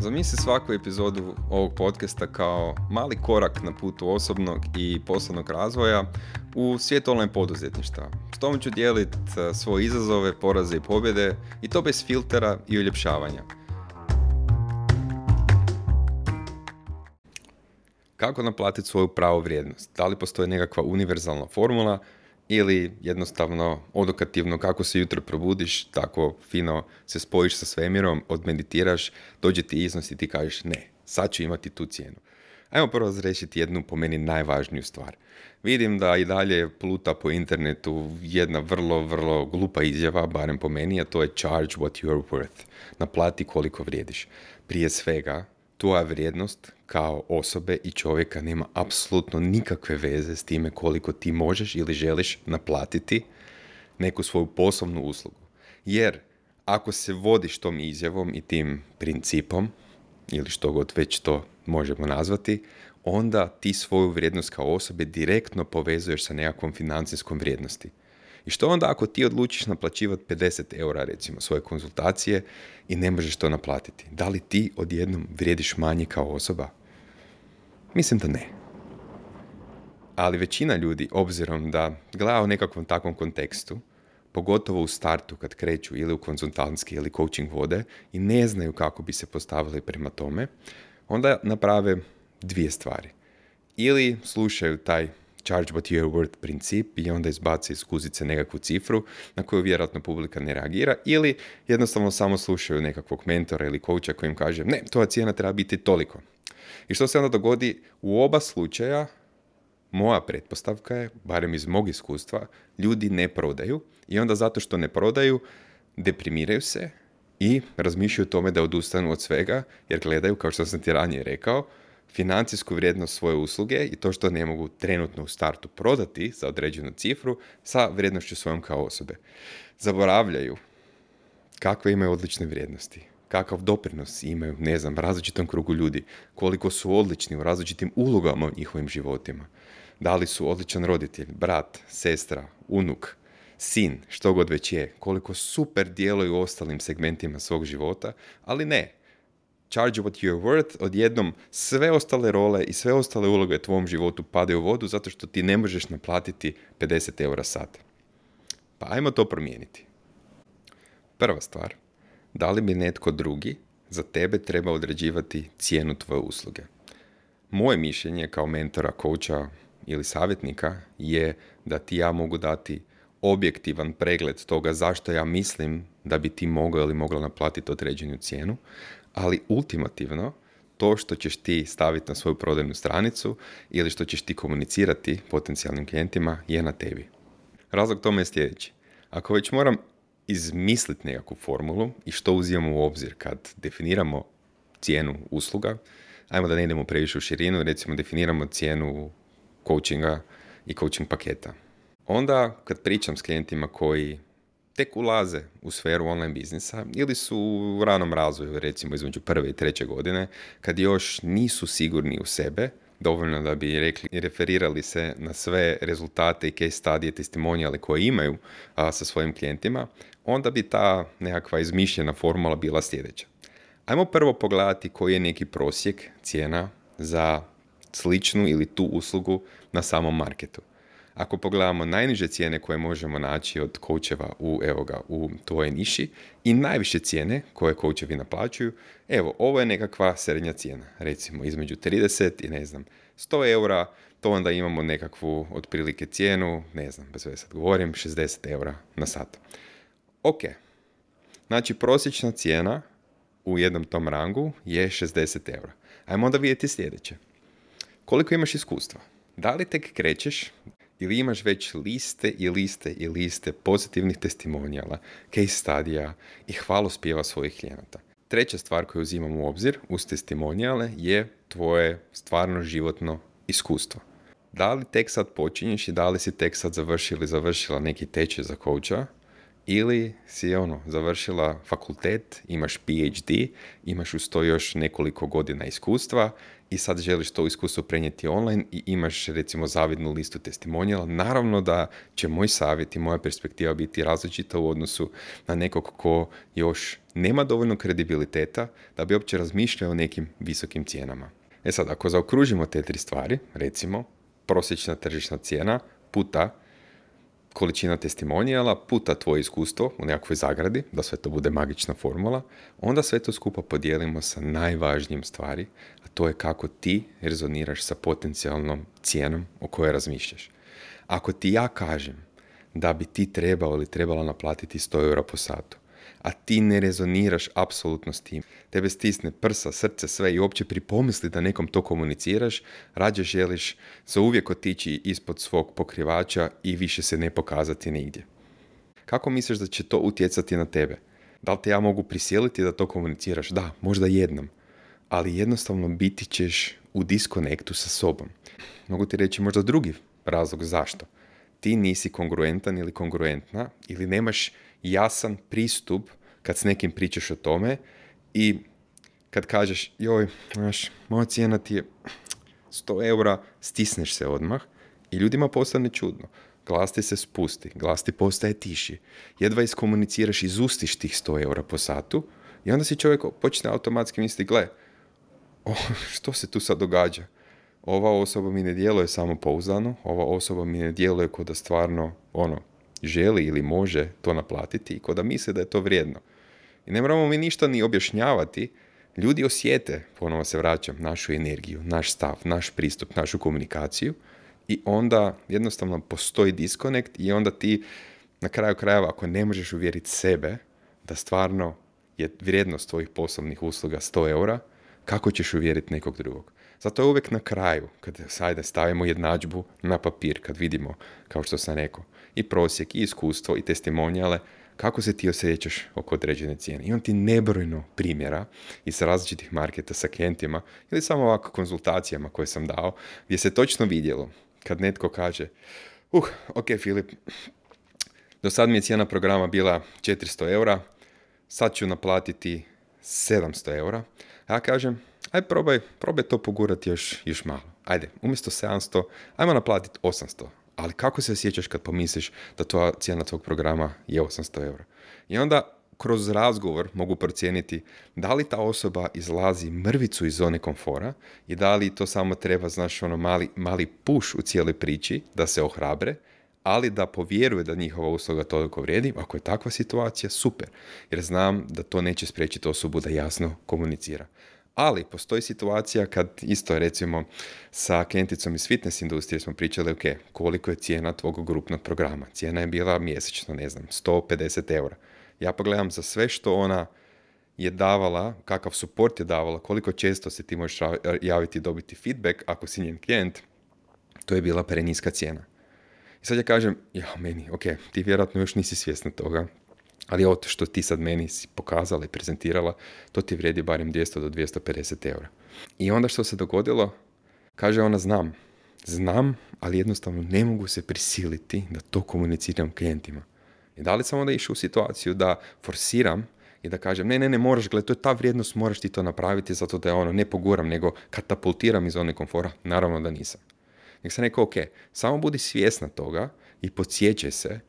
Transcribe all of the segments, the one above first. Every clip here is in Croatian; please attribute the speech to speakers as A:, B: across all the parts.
A: Zamisli svaku epizodu ovog podcasta kao mali korak na putu osobnog i poslovnog razvoja u svijet online poduzetništva. S tom ću dijeliti e, svoje izazove, poraze i pobjede i to bez filtera i uljepšavanja. Kako naplatiti svoju pravu vrijednost? Da li postoji nekakva univerzalna formula ili jednostavno odokativno kako se jutro probudiš, tako fino se spojiš sa svemirom, odmeditiraš, dođe ti iznos i ti kažeš ne, sad ću imati tu cijenu. Ajmo prvo razrešiti jednu po meni najvažniju stvar. Vidim da i dalje pluta po internetu jedna vrlo, vrlo glupa izjava, barem po meni, a to je charge what you're worth. Naplati koliko vrijediš. Prije svega, tvoja vrijednost kao osobe i čovjeka nema apsolutno nikakve veze s time koliko ti možeš ili želiš naplatiti neku svoju poslovnu uslugu. Jer ako se vodiš tom izjavom i tim principom, ili što god već to možemo nazvati, onda ti svoju vrijednost kao osobe direktno povezuješ sa nekakvom financijskom vrijednosti. I što onda ako ti odlučiš naplaćivati 50 eura recimo svoje konzultacije i ne možeš to naplatiti? Da li ti odjednom vrijediš manje kao osoba? Mislim da ne. Ali većina ljudi, obzirom da gleda u nekakvom takvom kontekstu, pogotovo u startu kad kreću ili u konzultantski ili coaching vode i ne znaju kako bi se postavili prema tome, onda naprave dvije stvari. Ili slušaju taj charge what you're worth princip i onda izbaci iz kuzice nekakvu cifru na koju vjerojatno publika ne reagira ili jednostavno samo slušaju nekakvog mentora ili coacha koji im kaže ne, tvoja cijena treba biti toliko. I što se onda dogodi? U oba slučaja moja pretpostavka je, barem iz mog iskustva, ljudi ne prodaju i onda zato što ne prodaju, deprimiraju se i razmišljaju o tome da odustanu od svega jer gledaju, kao što sam ti ranije rekao, financijsku vrijednost svoje usluge i to što ne mogu trenutno u startu prodati za određenu cifru sa vrijednošću svojom kao osobe. Zaboravljaju kakve imaju odlične vrijednosti, kakav doprinos imaju, ne znam, različitom krugu ljudi, koliko su odlični u različitim ulogama u njihovim životima. Da li su odličan roditelj, brat, sestra, unuk, sin, što god već je, koliko super djeluju u ostalim segmentima svog života, ali ne, charge what you're worth, odjednom sve ostale role i sve ostale uloge u tvom životu padaju u vodu zato što ti ne možeš naplatiti 50 eura sat. Pa ajmo to promijeniti. Prva stvar, da li bi netko drugi za tebe treba određivati cijenu tvoje usluge? Moje mišljenje kao mentora, coacha ili savjetnika je da ti ja mogu dati objektivan pregled toga zašto ja mislim da bi ti mogao ili mogla naplatiti određenu cijenu, ali ultimativno to što ćeš ti staviti na svoju prodajnu stranicu ili što ćeš ti komunicirati potencijalnim klijentima je na tebi. Razlog tome je sljedeći. Ako već moram izmisliti nekakvu formulu i što uzimamo u obzir kad definiramo cijenu usluga, ajmo da ne idemo previše u širinu, recimo definiramo cijenu coachinga i coaching paketa. Onda kad pričam s klijentima koji tek ulaze u sferu online biznisa ili su u ranom razvoju, recimo između prve i treće godine, kad još nisu sigurni u sebe, dovoljno da bi rekli referirali se na sve rezultate i case studije, testimonijale koje imaju sa svojim klijentima, onda bi ta nekakva izmišljena formula bila sljedeća. Ajmo prvo pogledati koji je neki prosjek cijena za sličnu ili tu uslugu na samom marketu. Ako pogledamo najniže cijene koje možemo naći od coacheva u, evo ga, u tvojoj niši i najviše cijene koje coachevi naplaćuju, evo, ovo je nekakva srednja cijena, recimo između 30 i ne znam, 100 eura, to onda imamo nekakvu otprilike cijenu, ne znam, bez sad govorim, 60 eura na sat. Ok, znači prosječna cijena u jednom tom rangu je 60 eura. Ajmo onda vidjeti sljedeće. Koliko imaš iskustva? Da li tek krećeš ili imaš već liste i liste i liste pozitivnih testimonijala, case stadija i hvalospjeva svojih klijenata. Treća stvar koju uzimam u obzir uz testimonijale je tvoje stvarno životno iskustvo. Da li tek sad počinješ i da li si tek sad završila ili završila neki tečaj za coacha ili si ono, završila fakultet, imaš PhD, imaš uz to još nekoliko godina iskustva i sad želiš to iskustvo prenijeti online i imaš recimo zavidnu listu testimonijala, naravno da će moj savjet i moja perspektiva biti različita u odnosu na nekog ko još nema dovoljno kredibiliteta da bi uopće razmišljao o nekim visokim cijenama. E sad, ako zaokružimo te tri stvari, recimo prosječna tržišna cijena puta količina testimonijala puta tvoje iskustvo u nekakvoj zagradi, da sve to bude magična formula, onda sve to skupa podijelimo sa najvažnijim stvari, a to je kako ti rezoniraš sa potencijalnom cijenom o kojoj razmišljaš. Ako ti ja kažem da bi ti trebao ili trebala naplatiti 100 eura po satu, a ti ne rezoniraš apsolutno s tim. Tebe stisne prsa, srce, sve i uopće pripomisli da nekom to komuniciraš, rađe želiš za uvijek otići ispod svog pokrivača i više se ne pokazati nigdje. Kako misliš da će to utjecati na tebe? Da li te ja mogu prisiliti da to komuniciraš? Da, možda jednom. Ali jednostavno biti ćeš u diskonektu sa sobom. Mogu ti reći možda drugi razlog zašto. Ti nisi kongruentan ili kongruentna ili nemaš jasan pristup kad s nekim pričaš o tome i kad kažeš, joj, znaš, moja cijena ti je 100 eura, stisneš se odmah i ljudima postane čudno. Glas ti se spusti, glas ti postaje tiši. Jedva iskomuniciraš, izustiš tih 100 eura po satu i onda si čovjek počne automatski misliti, gle, što se tu sad događa? Ova osoba mi ne djeluje samo pouzdano, ova osoba mi ne djeluje kod da stvarno, ono, želi ili može to naplatiti i ko da misle da je to vrijedno. I ne moramo mi ništa ni objašnjavati, ljudi osjete, ponovo se vraćam, našu energiju, naš stav, naš pristup, našu komunikaciju i onda jednostavno postoji diskonekt i onda ti na kraju krajeva ako ne možeš uvjeriti sebe da stvarno je vrijednost tvojih poslovnih usluga 100 eura, kako ćeš uvjeriti nekog drugog? Zato je uvijek na kraju, kad sajde stavimo jednadžbu na papir, kad vidimo, kao što sam rekao, i prosjek, i iskustvo, i testimonijale, kako se ti osjećaš oko određene cijene. Imam ti nebrojno primjera iz različitih marketa sa klijentima ili samo ovako konzultacijama koje sam dao, gdje se točno vidjelo kad netko kaže uh, ok Filip, do sad mi je cijena programa bila 400 eura, sad ću naplatiti 700 eura. Ja kažem, aj probaj, probaj to pogurati još, još malo. Ajde, umjesto 700, ajmo naplatiti 800 ali kako se osjećaš kad pomisliš da tvoja cijena tvog programa je 800 eura? I onda kroz razgovor mogu procijeniti da li ta osoba izlazi mrvicu iz zone komfora i da li to samo treba, znaš, ono mali, mali puš u cijeloj priči da se ohrabre, ali da povjeruje da njihova usluga toliko vrijedi, ako je takva situacija, super. Jer znam da to neće spriječiti osobu da jasno komunicira. Ali postoji situacija kad isto recimo sa klijenticom iz fitness industrije smo pričali ok, koliko je cijena tvog grupnog programa. Cijena je bila mjesečno, ne znam, 150 eura. Ja pogledam za sve što ona je davala, kakav suport je davala, koliko često se ti možeš javiti i dobiti feedback ako si njen klijent, to je bila preniska cijena. I sad ja kažem, ja meni, ok, ti vjerojatno još nisi svjesna toga, ali ovo što ti sad meni si pokazala i prezentirala, to ti vrijedi barem 200 do 250 eura. I onda što se dogodilo, kaže ona znam, znam, ali jednostavno ne mogu se prisiliti da to komuniciram klijentima. I da li sam onda išao u situaciju da forsiram i da kažem, ne, ne, ne, moraš, gledaj, to je ta vrijednost, moraš ti to napraviti zato da je ono, ne poguram, nego katapultiram iz one komfora, naravno da nisam. Nek sam rekao, ok, samo budi svjesna toga i podsjećaj se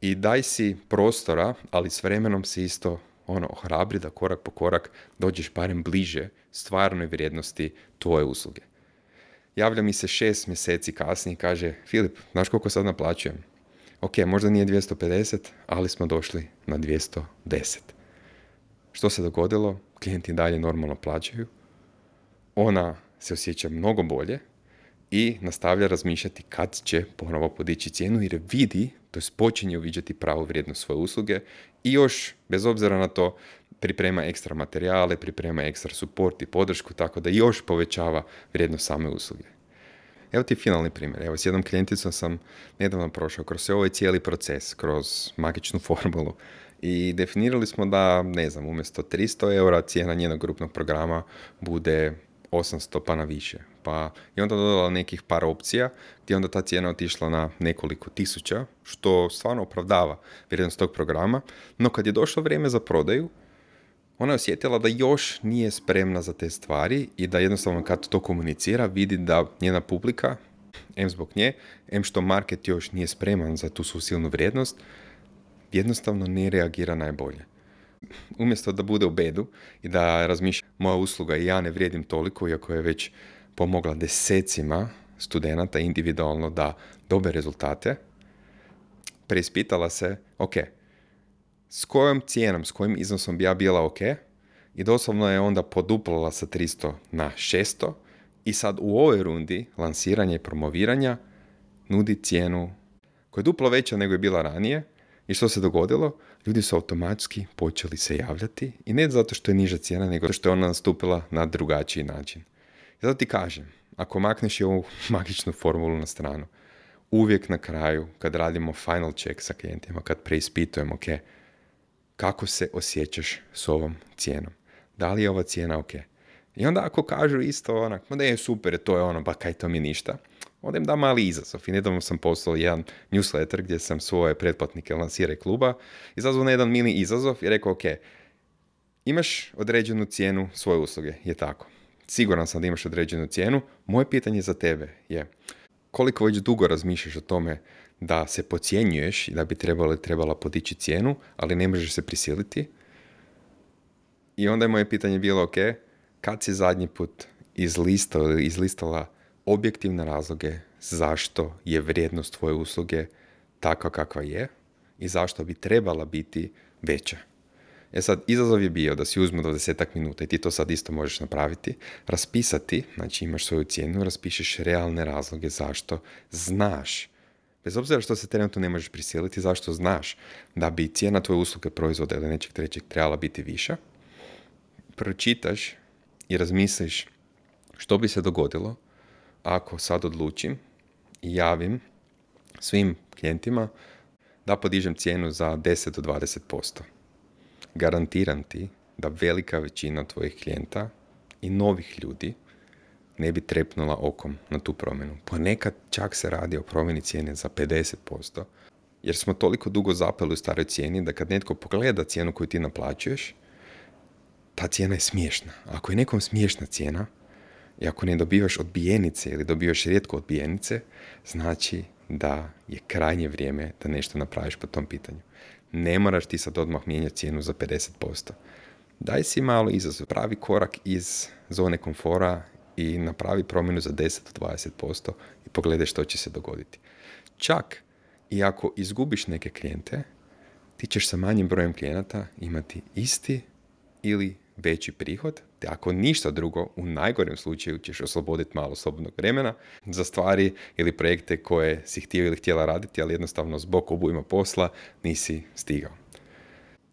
A: i daj si prostora, ali s vremenom se isto ono, ohrabri da korak po korak dođeš barem bliže stvarnoj vrijednosti tvoje usluge. Javlja mi se šest mjeseci kasnije i kaže, Filip, znaš koliko sad naplaćujem? Ok, možda nije 250, ali smo došli na 210. Što se dogodilo? Klijenti dalje normalno plaćaju. Ona se osjeća mnogo bolje i nastavlja razmišljati kad će ponovo podići cijenu jer vidi to je počinje uviđati pravu vrijednost svoje usluge i još, bez obzira na to, priprema ekstra materijale, priprema ekstra support i podršku, tako da još povećava vrijednost same usluge. Evo ti finalni primjer. Evo, s jednom klijenticom sam nedavno prošao kroz ovaj cijeli proces, kroz magičnu formulu i definirali smo da, ne znam, umjesto 300 eura cijena njenog grupnog programa bude 800 pa na više. Pa i onda dodala nekih par opcija gdje onda ta cijena otišla na nekoliko tisuća, što stvarno opravdava vrijednost tog programa. No kad je došlo vrijeme za prodaju, ona je osjetila da još nije spremna za te stvari i da jednostavno kad to komunicira vidi da njena publika, em zbog nje, em što market još nije spreman za tu su silnu vrijednost, jednostavno ne reagira najbolje. Umjesto da bude u bedu i da razmišlja moja usluga i ja ne vrijedim toliko, iako je već pomogla desecima studenata individualno da dobe rezultate, preispitala se, ok, s kojom cijenom, s kojim iznosom bi ja bila ok, i doslovno je onda poduplala sa 300 na 600 i sad u ovoj rundi lansiranja i promoviranja nudi cijenu koja je duplo veća nego je bila ranije. I što se dogodilo? Ljudi su automatski počeli se javljati i ne zato što je niža cijena, nego što je ona nastupila na drugačiji način. I zato ti kažem, ako makneš i ovu magičnu formulu na stranu, uvijek na kraju, kad radimo final check sa klijentima, kad preispitujemo, ok, kako se osjećaš s ovom cijenom? Da li je ova cijena ok? I onda ako kažu isto onak, da je super, to je ono, ba kaj to mi ništa, onda im da mali izazov. I nedavno sam poslao jedan newsletter gdje sam svoje pretplatnike lansire kluba, izazvao na jedan mini izazov i rekao, ok, imaš određenu cijenu svoje usluge, je tako. Siguran sam da imaš određenu cijenu. Moje pitanje za tebe je, koliko već dugo razmišljaš o tome da se pocijenjuješ i da bi trebala, trebala podići cijenu, ali ne možeš se prisiliti. I onda je moje pitanje bilo, ok, kad si zadnji put izlistao izlistala objektivne razloge zašto je vrijednost tvoje usluge takva kakva je i zašto bi trebala biti veća. E sad, izazov je bio da si uzmu do desetak minuta i ti to sad isto možeš napraviti, raspisati, znači imaš svoju cijenu, raspišeš realne razloge zašto znaš, bez obzira što se trenutno ne možeš prisiliti, zašto znaš da bi cijena tvoje usluge, proizvoda ili nečeg trećeg trebala biti viša, pročitaš i razmisliš što bi se dogodilo ako sad odlučim i javim svim klijentima da podižem cijenu za 10 do 20% garantiram ti da velika većina tvojih klijenta i novih ljudi ne bi trepnula okom na tu promjenu. Ponekad čak se radi o promjeni cijene za 50%, jer smo toliko dugo zapeli u staroj cijeni da kad netko pogleda cijenu koju ti naplaćuješ, ta cijena je smiješna. Ako je nekom smiješna cijena, i ako ne dobivaš odbijenice ili dobivaš rijetko odbijenice, znači da je krajnje vrijeme da nešto napraviš po tom pitanju. Ne moraš ti sad odmah mijenjati cijenu za 50%. Daj si malo izazov, pravi korak iz zone komfora i napravi promjenu za 10 do 20% i pogledaj što će se dogoditi. Čak i ako izgubiš neke klijente, ti ćeš sa manjim brojem klijenata imati isti ili veći prihod, te ako ništa drugo, u najgorem slučaju ćeš osloboditi malo slobodnog vremena za stvari ili projekte koje si htio ili htjela raditi, ali jednostavno zbog obujma posla nisi stigao.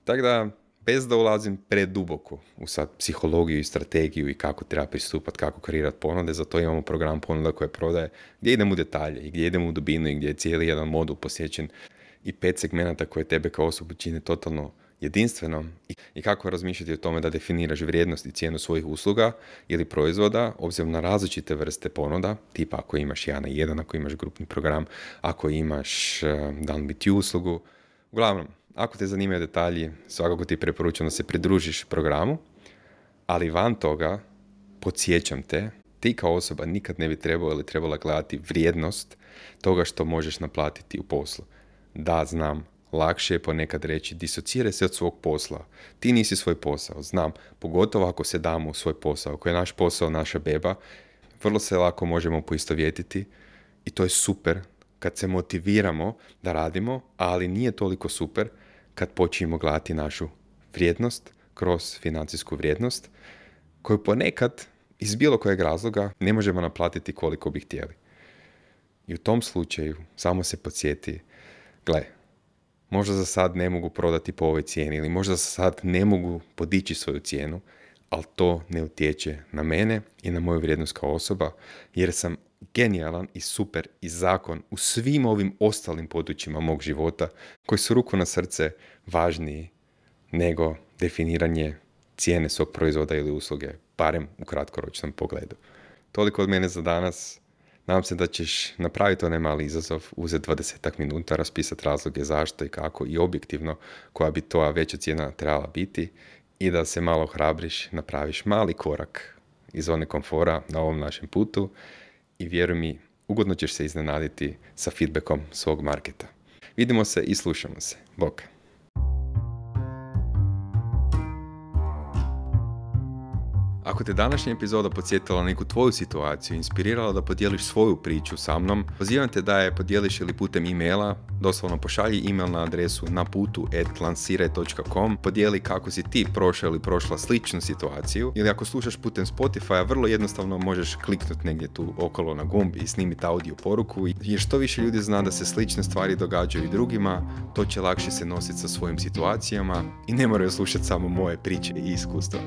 A: Tako da, bez da ulazim preduboko u sad psihologiju i strategiju i kako treba pristupati, kako kreirati ponude, zato imamo program ponuda koje prodaje, gdje idemo u detalje i gdje idemo u dubinu i gdje je cijeli jedan modul posjećen i pet segmenata koje tebe kao osobu čine totalno jedinstveno i kako razmišljati o tome da definiraš vrijednost i cijenu svojih usluga ili proizvoda obzirom na različite vrste ponuda, tipa ako imaš jedan na jedan, ako imaš grupni program, ako imaš eh, dan biti uslugu. Uglavnom, ako te zanimaju detalji, svakako ti preporučujem da se pridružiš programu, ali van toga, podsjećam te, ti kao osoba nikad ne bi trebao ili trebala gledati vrijednost toga što možeš naplatiti u poslu. Da, znam, lakše je ponekad reći disociraj se od svog posla. Ti nisi svoj posao, znam, pogotovo ako se damo u svoj posao, ako je naš posao naša beba, vrlo se lako možemo poistovjetiti i to je super kad se motiviramo da radimo, ali nije toliko super kad počinjemo gledati našu vrijednost kroz financijsku vrijednost, koju ponekad iz bilo kojeg razloga ne možemo naplatiti koliko bi htjeli. I u tom slučaju samo se podsjeti, gle, možda za sad ne mogu prodati po ovoj cijeni ili možda za sad ne mogu podići svoju cijenu, ali to ne utječe na mene i na moju vrijednost kao osoba, jer sam genijalan i super i zakon u svim ovim ostalim područjima mog života koji su ruku na srce važniji nego definiranje cijene svog proizvoda ili usluge, barem u kratkoročnom pogledu. Toliko od mene za danas. Nadam se da ćeš napraviti onaj mali izazov, uzeti 20 minuta, raspisati razloge zašto i kako i objektivno koja bi to veća cijena trebala biti i da se malo hrabriš, napraviš mali korak iz zone komfora na ovom našem putu i vjeruj mi, ugodno ćeš se iznenaditi sa feedbackom svog marketa. Vidimo se i slušamo se. Bok! Ako te današnja epizoda podsjetila neku tvoju situaciju, inspirirala da podijeliš svoju priču sa mnom, pozivam te da je podijeliš ili putem e-maila, doslovno pošalji email na adresu na putu podijeli kako si ti prošao ili prošla sličnu situaciju, ili ako slušaš putem Spotify, vrlo jednostavno možeš kliknuti negdje tu okolo na gumb i snimiti audio poruku, jer što više ljudi zna da se slične stvari događaju i drugima, to će lakše se nositi sa svojim situacijama i ne moraju slušati samo moje priče i iskustva.